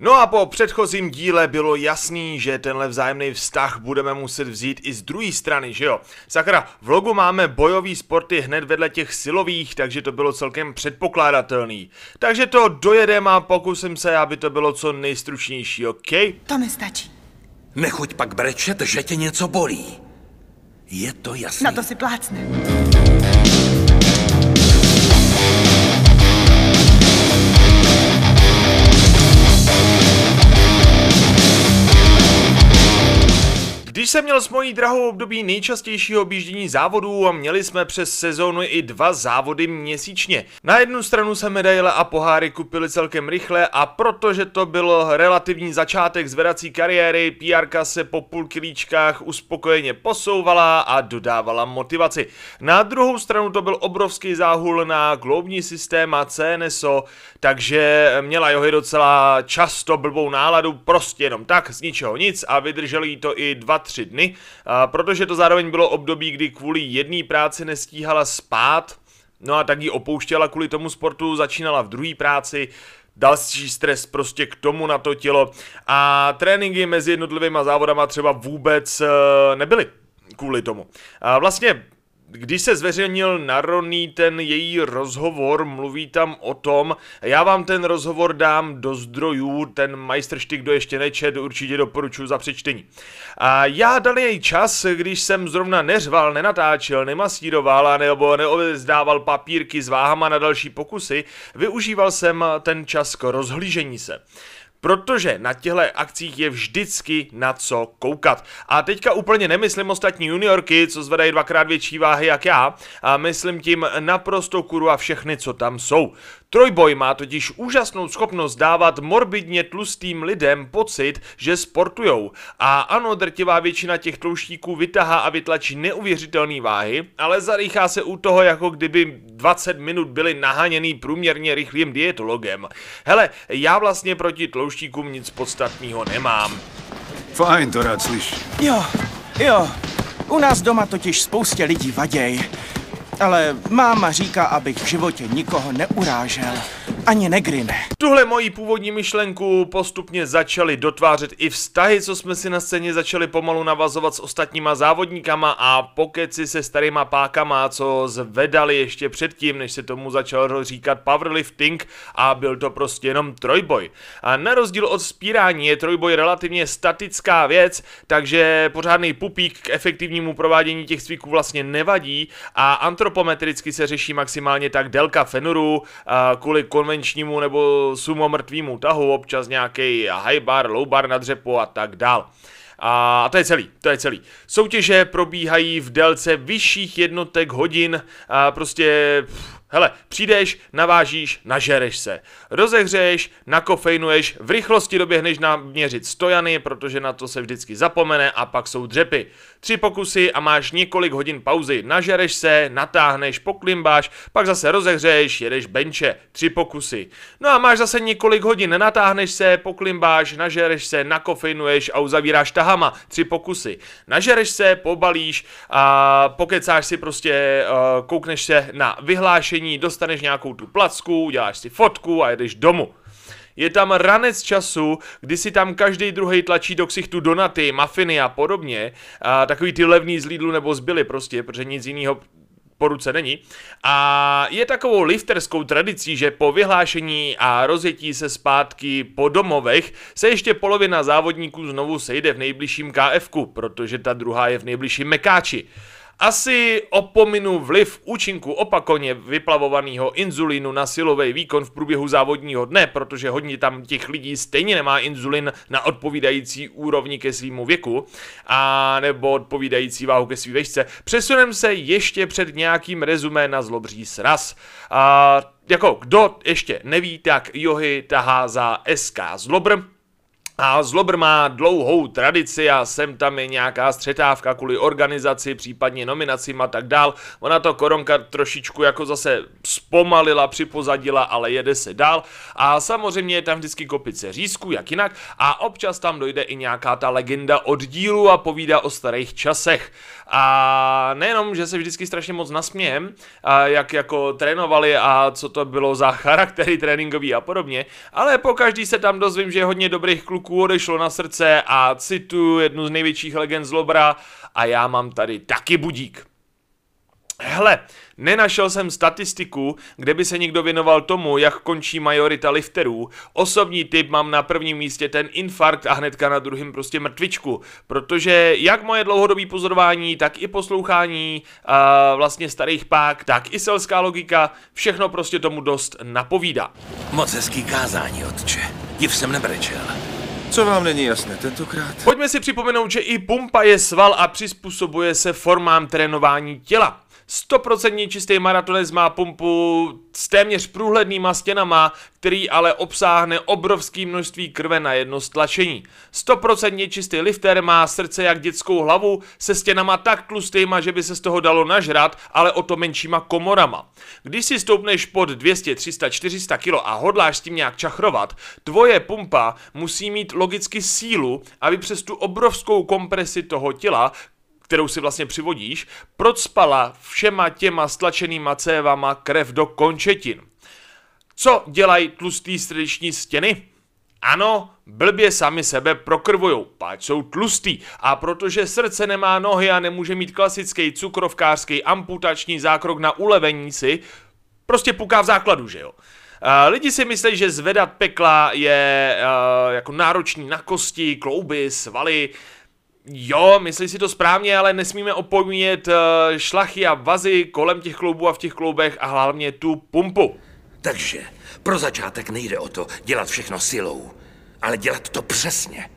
No a po předchozím díle bylo jasný, že tenhle vzájemný vztah budeme muset vzít i z druhé strany, že jo? Sakra, v logu máme bojový sporty hned vedle těch silových, takže to bylo celkem předpokládatelný. Takže to dojedem a pokusím se, aby to bylo co nejstručnější, OK? To nestačí. Nechoď pak brečet, že tě něco bolí. Je to jasné. Na to si plácne. Když jsem měl s mojí drahou období nejčastějšího objíždění závodů a měli jsme přes sezónu i dva závody měsíčně. Na jednu stranu se medaile a poháry kupily celkem rychle a protože to byl relativní začátek zvedací kariéry, PR se po půl kilíčkách uspokojeně posouvala a dodávala motivaci. Na druhou stranu to byl obrovský záhul na globní systém a CNSO, takže měla Johy docela často blbou náladu, prostě jenom tak, z ničeho nic a vydrželi to i dva tři dny, a protože to zároveň bylo období, kdy kvůli jedné práci nestíhala spát, no a tak ji opouštěla kvůli tomu sportu, začínala v druhé práci, další stres prostě k tomu na to tělo a tréninky mezi jednotlivými závodama třeba vůbec uh, nebyly kvůli tomu. A vlastně když se zveřejnil na Ronny ten její rozhovor, mluví tam o tom, já vám ten rozhovor dám do zdrojů, ten majstrštyk, kdo ještě nečet, určitě doporučuji za přečtení. A já dal jej čas, když jsem zrovna neřval, nenatáčel, nemasíroval nebo neobezdával papírky s váhama na další pokusy, využíval jsem ten čas k rozhlížení se protože na těchto akcích je vždycky na co koukat. A teďka úplně nemyslím ostatní juniorky, co zvedají dvakrát větší váhy jak já, a myslím tím naprosto kurva všechny, co tam jsou. Trojboj má totiž úžasnou schopnost dávat morbidně tlustým lidem pocit, že sportujou. A ano, drtivá většina těch tlouštíků vytahá a vytlačí neuvěřitelné váhy, ale zarýchá se u toho, jako kdyby 20 minut byli naháněný průměrně rychlým dietologem. Hele, já vlastně proti tlouštíkům nic podstatného nemám. Fajn, to rád slyš. Jo, jo. U nás doma totiž spoustě lidí vaděj. Ale máma říká, abych v životě nikoho neurážel. Ani negrine. Tuhle moji původní myšlenku postupně začaly dotvářet i vztahy, co jsme si na scéně začali pomalu navazovat s ostatníma závodníkama a pokeci se starýma pákama, co zvedali ještě předtím, než se tomu začal říkat powerlifting a byl to prostě jenom trojboj. A na rozdíl od spírání je trojboj relativně statická věc, takže pořádný pupík k efektivnímu provádění těch cviků vlastně nevadí a antropometricky se řeší maximálně tak délka fenuru kvůli konvenční konvenčnímu nebo sumo mrtvýmu tahu, občas nějaký high bar, low bar na dřepu a tak dál. A to je celý, to je celý. Soutěže probíhají v délce vyšších jednotek hodin a prostě... Pff, Hele, přijdeš, navážíš, nažereš se. Rozehřeješ, nakofejnuješ, v rychlosti doběhneš naměřit stojany, protože na to se vždycky zapomene a pak jsou dřepy. Tři pokusy a máš několik hodin pauzy. Nažereš se, natáhneš, poklimbáš, pak zase rozehřeješ, jedeš benče. Tři pokusy. No a máš zase několik hodin, natáhneš se, poklimbáš, nažereš se, nakofejnuješ a uzavíráš tahama. Tři pokusy. Nažereš se, pobalíš a pokecáš si prostě, uh, koukneš se na vyhlášení cvičení, dostaneš nějakou tu placku, uděláš si fotku a jedeš domů. Je tam ranec času, kdy si tam každý druhý tlačí do ksichtu donaty, mafiny a podobně. A takový ty levný z Lidlu nebo zbyly prostě, protože nic jiného po ruce není. A je takovou lifterskou tradicí, že po vyhlášení a rozjetí se zpátky po domovech se ještě polovina závodníků znovu sejde v nejbližším KFku, protože ta druhá je v nejbližším Mekáči. Asi opominu vliv účinku opakovaně vyplavovaného inzulínu na silový výkon v průběhu závodního dne, protože hodně tam těch lidí stejně nemá inzulin na odpovídající úrovni ke svýmu věku, a nebo odpovídající váhu ke svý vešce. Přesunem se ještě před nějakým rezumé na zlobří sraz. A jako kdo ještě neví, tak Johy tahá za SK Zlobr, A Zlobr má dlouhou tradici a sem tam je nějaká střetávka kvůli organizaci, případně nominacím a tak dál. Ona to koronka trošičku jako zase zpomalila, připozadila, ale jede se dál. A samozřejmě je tam vždycky kopice řízků, jak jinak. A občas tam dojde i nějaká ta legenda od dílu a povídá o starých časech. A nejenom, že se vždycky strašně moc nasmějem, jak jako trénovali a co to bylo za charaktery tréninkový a podobně, ale po každý se tam dozvím, že hodně dobrých kluků odešlo na srdce a cituju jednu z největších legend Zlobra a já mám tady taky budík. Hele, nenašel jsem statistiku, kde by se někdo věnoval tomu, jak končí majorita lifterů. Osobní typ mám na prvním místě ten infarkt a hnedka na druhém prostě mrtvičku, protože jak moje dlouhodobé pozorování, tak i poslouchání a vlastně starých pák, tak i selská logika, všechno prostě tomu dost napovídá. Moc hezký kázání, otče. Div jsem nebrečel. Co vám není jasné tentokrát? Pojďme si připomenout, že i pumpa je sval a přizpůsobuje se formám trénování těla. 100% čistý maratonec má pumpu s téměř průhlednýma stěnama, který ale obsáhne obrovské množství krve na jedno stlačení. 100% čistý lifter má srdce jak dětskou hlavu se stěnama tak tlustýma, že by se z toho dalo nažrat, ale o to menšíma komorama. Když si stoupneš pod 200, 300, 400 kg a hodláš s tím nějak čachrovat, tvoje pumpa musí mít logicky sílu, aby přes tu obrovskou kompresi toho těla, kterou si vlastně přivodíš, procpala všema těma stlačenýma cévama krev do končetin. Co dělají tlustý srdeční stěny? Ano, blbě sami sebe prokrvujou, páč jsou tlustý a protože srdce nemá nohy a nemůže mít klasický cukrovkářský amputační zákrok na ulevení si, prostě puká v základu, že jo. Lidi si myslí, že zvedat pekla je uh, jako náročný na kosti, klouby, svaly, Jo, myslí si to správně, ale nesmíme opomíjet uh, šlachy a vazy kolem těch kloubů a v těch kloubech a hlavně tu pumpu. Takže pro začátek nejde o to dělat všechno silou, ale dělat to přesně.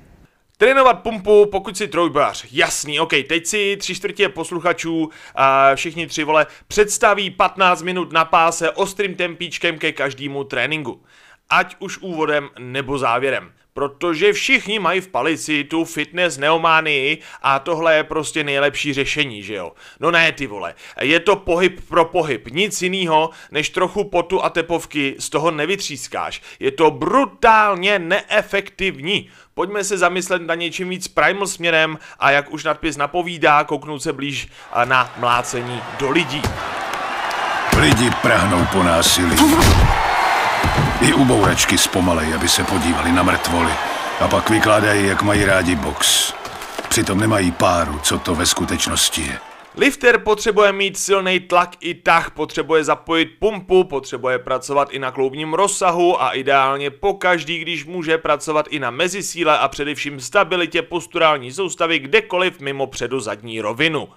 Trénovat pumpu, pokud si trojbař. Jasný, ok, teď si tři čtvrtě posluchačů, a všichni tři vole, představí 15 minut na páse ostrým tempíčkem ke každému tréninku. Ať už úvodem nebo závěrem protože všichni mají v palici tu fitness neománii a tohle je prostě nejlepší řešení, že jo? No ne, ty vole, je to pohyb pro pohyb, nic jiného, než trochu potu a tepovky z toho nevytřískáš. Je to brutálně neefektivní. Pojďme se zamyslet na něčím víc primal směrem a jak už nadpis napovídá, kouknout se blíž na mlácení do lidí. Lidi prahnou po násilí. I ubouračky zpomalej, aby se podívali na mrtvoly. A pak vykládají, jak mají rádi box. Přitom nemají páru, co to ve skutečnosti je. Lifter potřebuje mít silný tlak i tah, potřebuje zapojit pumpu, potřebuje pracovat i na kloubním rozsahu a ideálně po každý, když může pracovat i na mezisíle a především stabilitě posturální soustavy kdekoliv mimo předu zadní rovinu.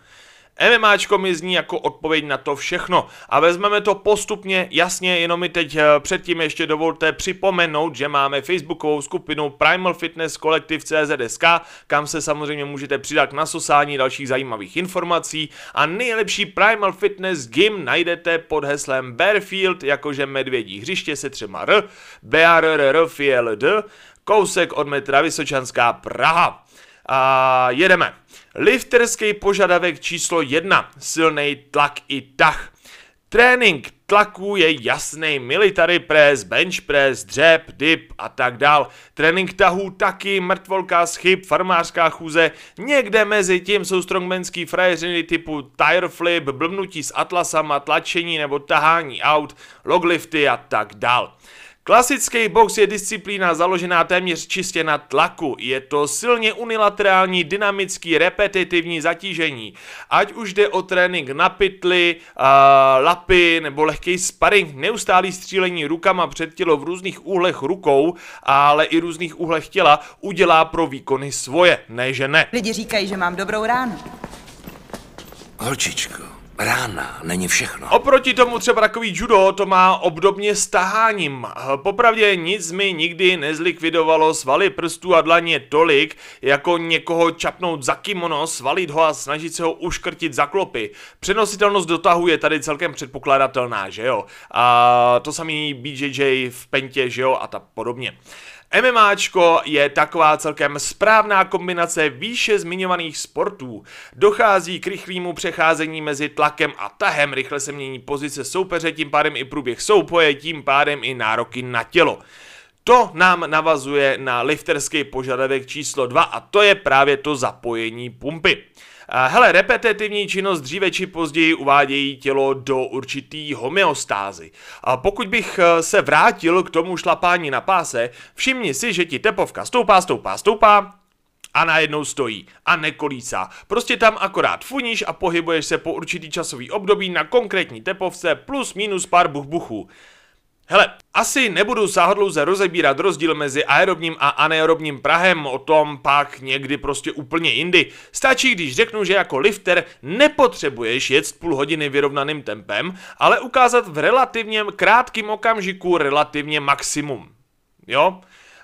MMAčko mi zní jako odpověď na to všechno a vezmeme to postupně, jasně, jenom mi teď eh, předtím ještě dovolte připomenout, že máme facebookovou skupinu Primal Fitness Collective CZSK, kam se samozřejmě můžete přidat k nasosání dalších zajímavých informací a nejlepší Primal Fitness Gym najdete pod heslem Bearfield, jakože medvědí hřiště se třema R, BRRFILD, kousek od metra Vysočanská Praha. A jedeme. Lifterský požadavek číslo jedna. Silný tlak i tah. Trénink tlaku je jasný, military press, bench press, dřep, dip a tak dál. Trénink tahů taky, mrtvolka, schyb, farmářská chůze, někde mezi tím jsou strongmanský frajeřiny typu tire flip, blbnutí s atlasama, tlačení nebo tahání aut, loglifty a tak dál. Klasický box je disciplína založená téměř čistě na tlaku. Je to silně unilaterální, dynamický, repetitivní zatížení. Ať už jde o trénink na pytli, uh, lapy nebo lehký sparring, neustálý střílení rukama před tělo v různých úhlech rukou, ale i různých úhlech těla, udělá pro výkony svoje, ne že ne. Lidi říkají, že mám dobrou ránu. Holčičko, rána není všechno. Oproti tomu třeba takový judo to má obdobně s taháním. Popravdě nic mi nikdy nezlikvidovalo svaly prstů a dlaně tolik, jako někoho čapnout za kimono, svalit ho a snažit se ho uškrtit za klopy. Přenositelnost dotahu je tady celkem předpokladatelná, že jo? A to samý BJJ v pentě, že jo? A tak podobně. MMAčko je taková celkem správná kombinace výše zmiňovaných sportů. Dochází k rychlému přecházení mezi tlakem a tahem, rychle se mění pozice soupeře, tím pádem i průběh souboje, tím pádem i nároky na tělo. To nám navazuje na lifterský požadavek číslo 2 a to je právě to zapojení pumpy. Hele, repetitivní činnost dříve či později uvádějí tělo do určitý homeostázy. A pokud bych eh, se vrátil k tomu šlapání na páse, všimni si, že ti tepovka stoupá, stoupá, stoupá, a najednou stojí a nekolísá. Prostě tam akorát funíš a pohybuješ se po určitý časový období na konkrétní tepovce plus minus pár buchbuchů. Hele, asi nebudu záhodlouze rozebírat rozdíl mezi aerobním a anaerobním prahem, o tom pak někdy prostě úplně jindy. Stačí, když řeknu, že jako lifter nepotřebuješ jet půl hodiny vyrovnaným tempem, ale ukázat v relativně krátkém okamžiku relativně maximum. Jo?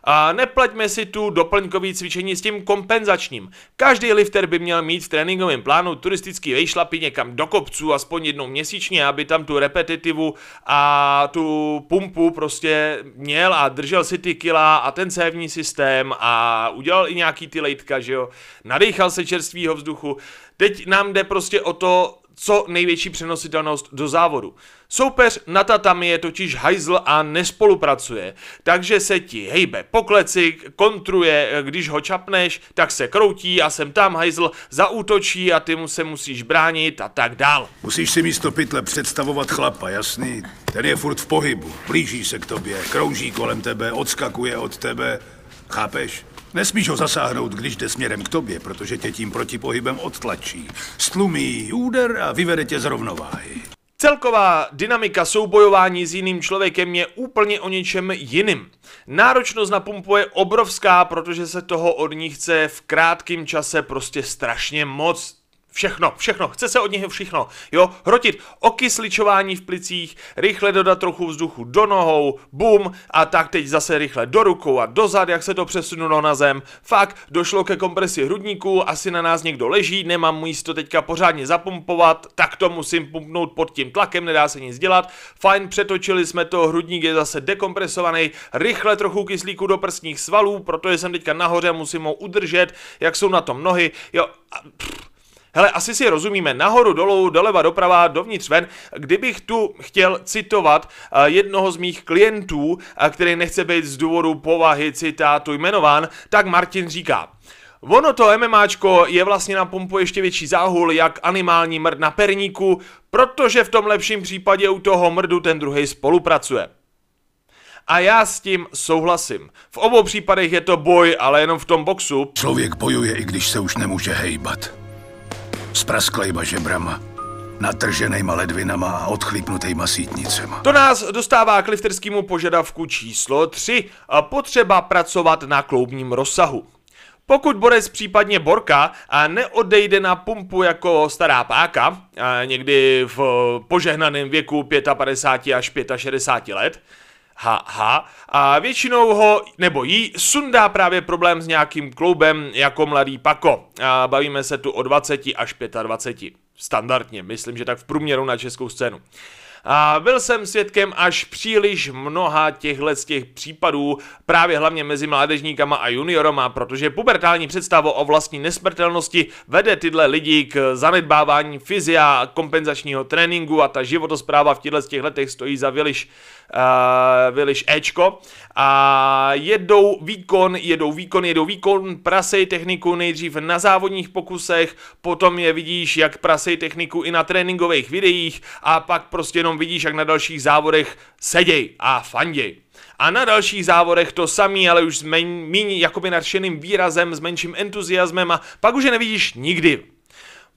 A nepleťme si tu doplňkový cvičení s tím kompenzačním. Každý lifter by měl mít v tréninkovém plánu turistický vejšlapy někam do kopců aspoň jednou měsíčně, aby tam tu repetitivu a tu pumpu prostě měl a držel si ty kila a ten cévní systém a udělal i nějaký ty lejtka, že jo. Nadechal se čerstvého vzduchu. Teď nám jde prostě o to, co největší přenositelnost do závodu. Soupeř na tatami je totiž hajzl a nespolupracuje, takže se ti hejbe po kleci, kontruje, když ho čapneš, tak se kroutí a sem tam hajzl zaútočí a ty mu se musíš bránit a tak dál. Musíš si místo pytle představovat chlapa, jasný? Ten je furt v pohybu, blíží se k tobě, krouží kolem tebe, odskakuje od tebe, chápeš? Nesmíš ho zasáhnout, když jde směrem k tobě, protože tě tím protipohybem odtlačí. Stlumí úder a vyvede tě z rovnováhy. Celková dynamika soubojování s jiným člověkem je úplně o něčem jiným. Náročnost na pumpu je obrovská, protože se toho od ní chce v krátkém čase prostě strašně moc. Všechno, všechno, chce se od něho všechno, jo, hrotit okysličování v plicích, rychle dodat trochu vzduchu do nohou, bum, a tak teď zase rychle do rukou a do zad, jak se to přesunulo na zem. Fakt, došlo ke kompresi hrudníku, asi na nás někdo leží, nemám místo teďka pořádně zapumpovat, tak to musím pumpnout pod tím tlakem, nedá se nic dělat. Fajn, přetočili jsme to, hrudník je zase dekompresovaný, rychle trochu kyslíku do prsních svalů, protože jsem teďka nahoře, musím ho udržet, jak jsou na tom nohy, jo, a, pff, Hele, asi si rozumíme, nahoru, dolů, doleva, doprava, dovnitř, ven. Kdybych tu chtěl citovat uh, jednoho z mých klientů, uh, který nechce být z důvodu povahy citátu jmenován, tak Martin říká, Ono to MMAčko je vlastně na pumpu ještě větší záhul, jak animální mrd na perníku, protože v tom lepším případě u toho mrdu ten druhý spolupracuje. A já s tím souhlasím. V obou případech je to boj, ale jenom v tom boxu. Člověk bojuje, i když se už nemůže hejbat s prasklejma žebrama, natrženýma ledvinama a odchlípnutýma sítnicema. To nás dostává k lifterskému požadavku číslo 3. Potřeba pracovat na kloubním rozsahu. Pokud borec případně borka a neodejde na pumpu jako stará páka, někdy v požehnaném věku 55 až 65 let, ha, a většinou ho nebo jí sundá právě problém s nějakým kloubem jako mladý Pako. A bavíme se tu o 20 až 25. Standardně, myslím, že tak v průměru na českou scénu. A byl jsem svědkem až příliš mnoha těchhle z těch případů, právě hlavně mezi mládežníkama a juniorama, protože pubertální představa o vlastní nesmrtelnosti vede tyhle lidi k zanedbávání fyzia, kompenzačního tréninku a ta životospráva v těchto těch letech stojí za Viliš, uh, Viliš Ečko. A jedou výkon, jedou výkon, jedou výkon, prasej techniku nejdřív na závodních pokusech, potom je vidíš, jak prasej techniku i na tréninkových videích a pak prostě jenom vidíš, jak na dalších závodech seděj a fanděj. A na dalších závodech to samý, ale už s méně jakoby nadšeným výrazem, s menším entuziasmem a pak už je nevidíš nikdy.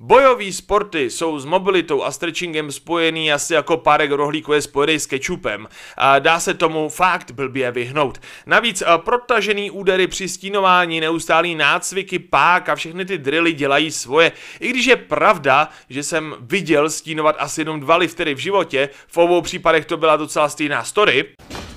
Bojové sporty jsou s mobilitou a stretchingem spojený asi jako párek rohlíku je spojený s kečupem. A dá se tomu fakt blbě vyhnout. Navíc protažený údery při stínování, neustálý nácviky, pák a všechny ty drily dělají svoje. I když je pravda, že jsem viděl stínovat asi jenom dva liftery v životě, v obou případech to byla docela stejná story.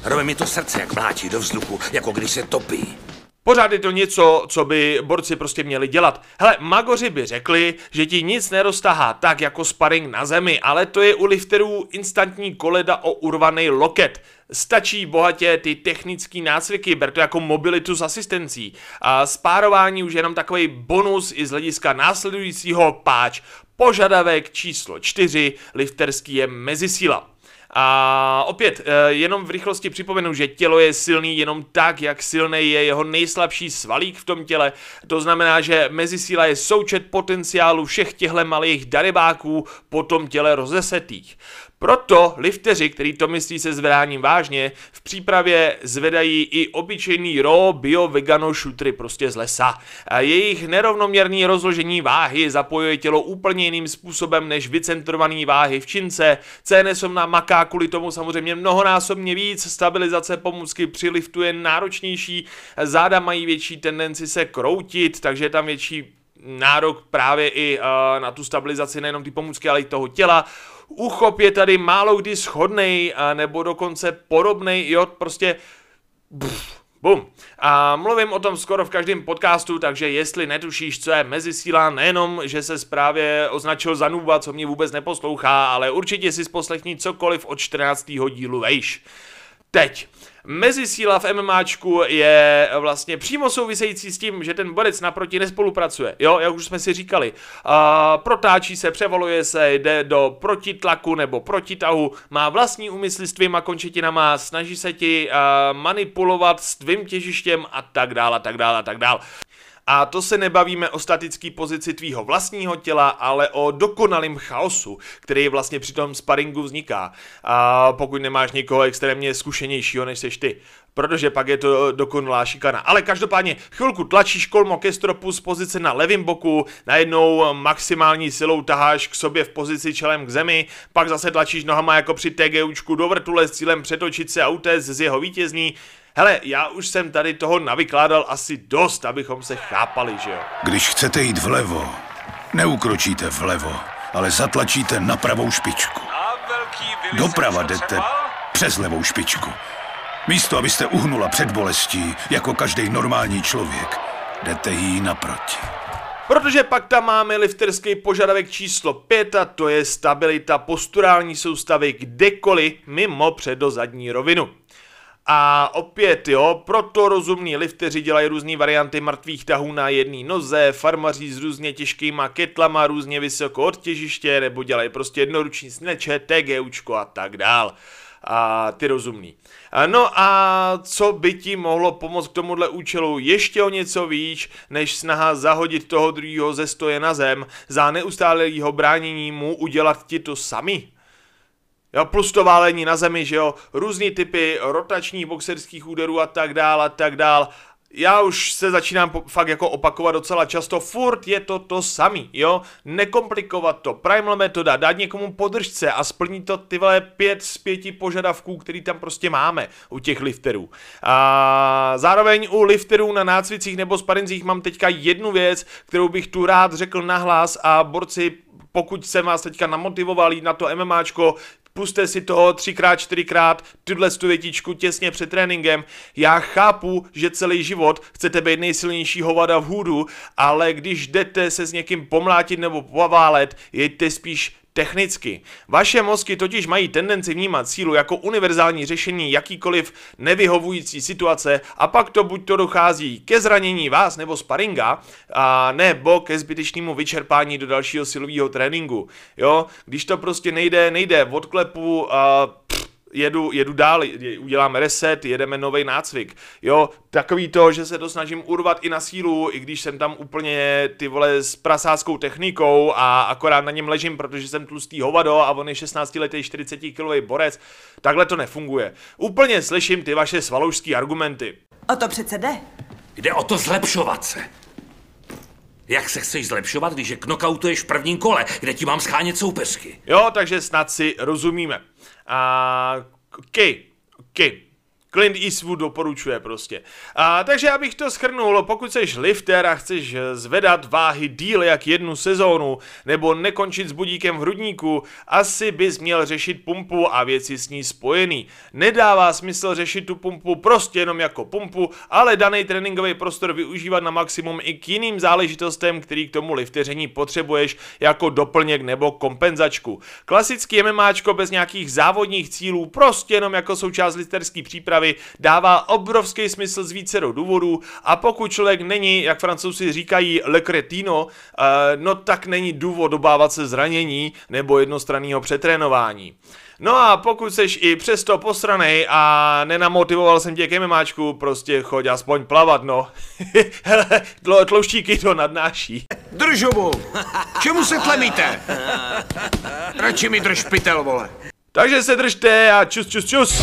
Rve mi to srdce, jak mlátí do vzduchu, jako když se topí. Pořád je to něco, co by borci prostě měli dělat. Hele, magoři by řekli, že ti nic neroztahá tak jako sparring na zemi, ale to je u lifterů instantní koleda o urvaný loket. Stačí bohatě ty technické nácviky, ber to jako mobilitu s asistencí. A spárování už je jenom takový bonus i z hlediska následujícího páč. Požadavek číslo 4, lifterský je mezisíla. A opět, eh, jenom v rychlosti připomenu, že tělo je silný jenom tak, jak silný je jeho nejslabší svalík v tom těle. To znamená, že mezisíla je součet potenciálu všech těchto malých darebáků po tom těle rozesetých. Proto lifteři, kteří to myslí se zvedáním vážně, v přípravě zvedají i obyčejný raw bio vegano šutry prostě z lesa. A jejich nerovnoměrný rozložení váhy zapojuje tělo úplně jiným způsobem než vycentrovaný váhy v čince. CNSom na maká kvůli tomu samozřejmě mnohonásobně víc, stabilizace pomůcky při liftu je náročnější, záda mají větší tendenci se kroutit, takže je tam větší nárok právě i uh, na tu stabilizaci nejenom ty pomůcky, ale i toho těla. Uchop je tady málo kdy schodnej, uh, nebo dokonce podobnej, jo, prostě pff, Bum. A mluvím o tom skoro v každém podcastu, takže jestli netušíš, co je mezisíla, nejenom, že se zprávě označil za nuba, co mě vůbec neposlouchá, ale určitě si sposlechni cokoliv od 14. dílu vejš. Teď. Mezisíla v MMAčku je vlastně přímo související s tím, že ten borec naproti nespolupracuje. Jo, jak už jsme si říkali. Uh, protáčí se, převoluje se, jde do protitlaku nebo protitahu, má vlastní úmysly s tvýma končetinama, snaží se ti uh, manipulovat s tvým těžištěm a tak dále, a tak dále, a tak dále. A to se nebavíme o statické pozici tvýho vlastního těla, ale o dokonalém chaosu, který vlastně při tom sparingu vzniká. A pokud nemáš někoho extrémně zkušenějšího než seš ty protože pak je to dokonalá šikana. Ale každopádně chvilku tlačíš kolmo ke stropu z pozice na levém boku, najednou maximální silou taháš k sobě v pozici čelem k zemi, pak zase tlačíš nohama jako při TGUčku do vrtule s cílem přetočit se a utéct z jeho vítězní. Hele, já už jsem tady toho navykládal asi dost, abychom se chápali, že jo? Když chcete jít vlevo, neukročíte vlevo, ale zatlačíte na pravou špičku. Doprava jdete přes levou špičku. Místo, abyste uhnula před bolestí, jako každý normální člověk, jdete jí naproti. Protože pak tam máme lifterský požadavek číslo 5 a to je stabilita posturální soustavy kdekoliv mimo předozadní rovinu. A opět jo, proto rozumní lifteři dělají různé varianty mrtvých tahů na jedné noze, farmaří s různě těžkýma ketlama, různě vysoko od těžiště, nebo dělají prostě jednoruční sneče, TGUčko a tak dál. A ty rozumný. No a co by ti mohlo pomoct k tomuhle účelu ještě o něco víc, než snaha zahodit toho druhého ze stoje na zem, za neustálého bránění mu udělat ti to sami? Jo, plus to válení na zemi, že jo, různý typy rotačních boxerských úderů a tak dál a tak dál. Já už se začínám fakt jako opakovat docela často, furt je to to samý, jo, nekomplikovat to, primal metoda, dát někomu podržce a splnit to ty pět z pěti požadavků, který tam prostě máme u těch lifterů. A zároveň u lifterů na nácvicích nebo sparinzích mám teďka jednu věc, kterou bych tu rád řekl nahlas a borci pokud jsem vás teďka namotivoval jít na to MMAčko, puste si toho třikrát, čtyřikrát, tuhle tu větičku těsně před tréninkem. Já chápu, že celý život chcete být nejsilnější hovada v hůdu, ale když jdete se s někým pomlátit nebo poválet, jeďte spíš technicky. Vaše mozky totiž mají tendenci vnímat sílu jako univerzální řešení jakýkoliv nevyhovující situace a pak to buď to dochází ke zranění vás nebo sparinga, a nebo ke zbytečnému vyčerpání do dalšího silového tréninku. Jo, když to prostě nejde, nejde od klepu a jedu, jedu dál, uděláme reset, jedeme nový nácvik. Jo, takový to, že se to snažím urvat i na sílu, i když jsem tam úplně ty vole s prasáckou technikou a akorát na něm ležím, protože jsem tlustý hovado a on je 16 letý 40 kg borec. Takhle to nefunguje. Úplně slyším ty vaše svaloušský argumenty. O to přece jde. Jde o to zlepšovat se. Jak se chceš zlepšovat, když je knockoutuješ v prvním kole, kde ti mám schánět soupeřky? Jo, takže snad si rozumíme. A, OK, OK. Clint Eastwood doporučuje prostě. A, takže abych to schrnul, pokud jsi lifter a chceš zvedat váhy díl jak jednu sezónu, nebo nekončit s budíkem v hrudníku, asi bys měl řešit pumpu a věci s ní spojený. Nedává smysl řešit tu pumpu prostě jenom jako pumpu, ale daný tréninkový prostor využívat na maximum i k jiným záležitostem, který k tomu lifteření potřebuješ jako doplněk nebo kompenzačku. Klasický MMAčko bez nějakých závodních cílů, prostě jenom jako součást lifterské přípravy, dává obrovský smysl z více důvodů a pokud člověk není, jak francouzi říkají, le cretino, eh, no tak není důvod dobávat se zranění nebo jednostranného přetrénování. No a pokud seš i přesto posranej a nenamotivoval jsem tě k MMAčku, prostě choď aspoň plavat, no. Hele, tlo, tlouštíky to nadnáší. Držovu! Čemu se tlemíte? Radši mi drž pytel, vole. Takže se držte a čus čus čus.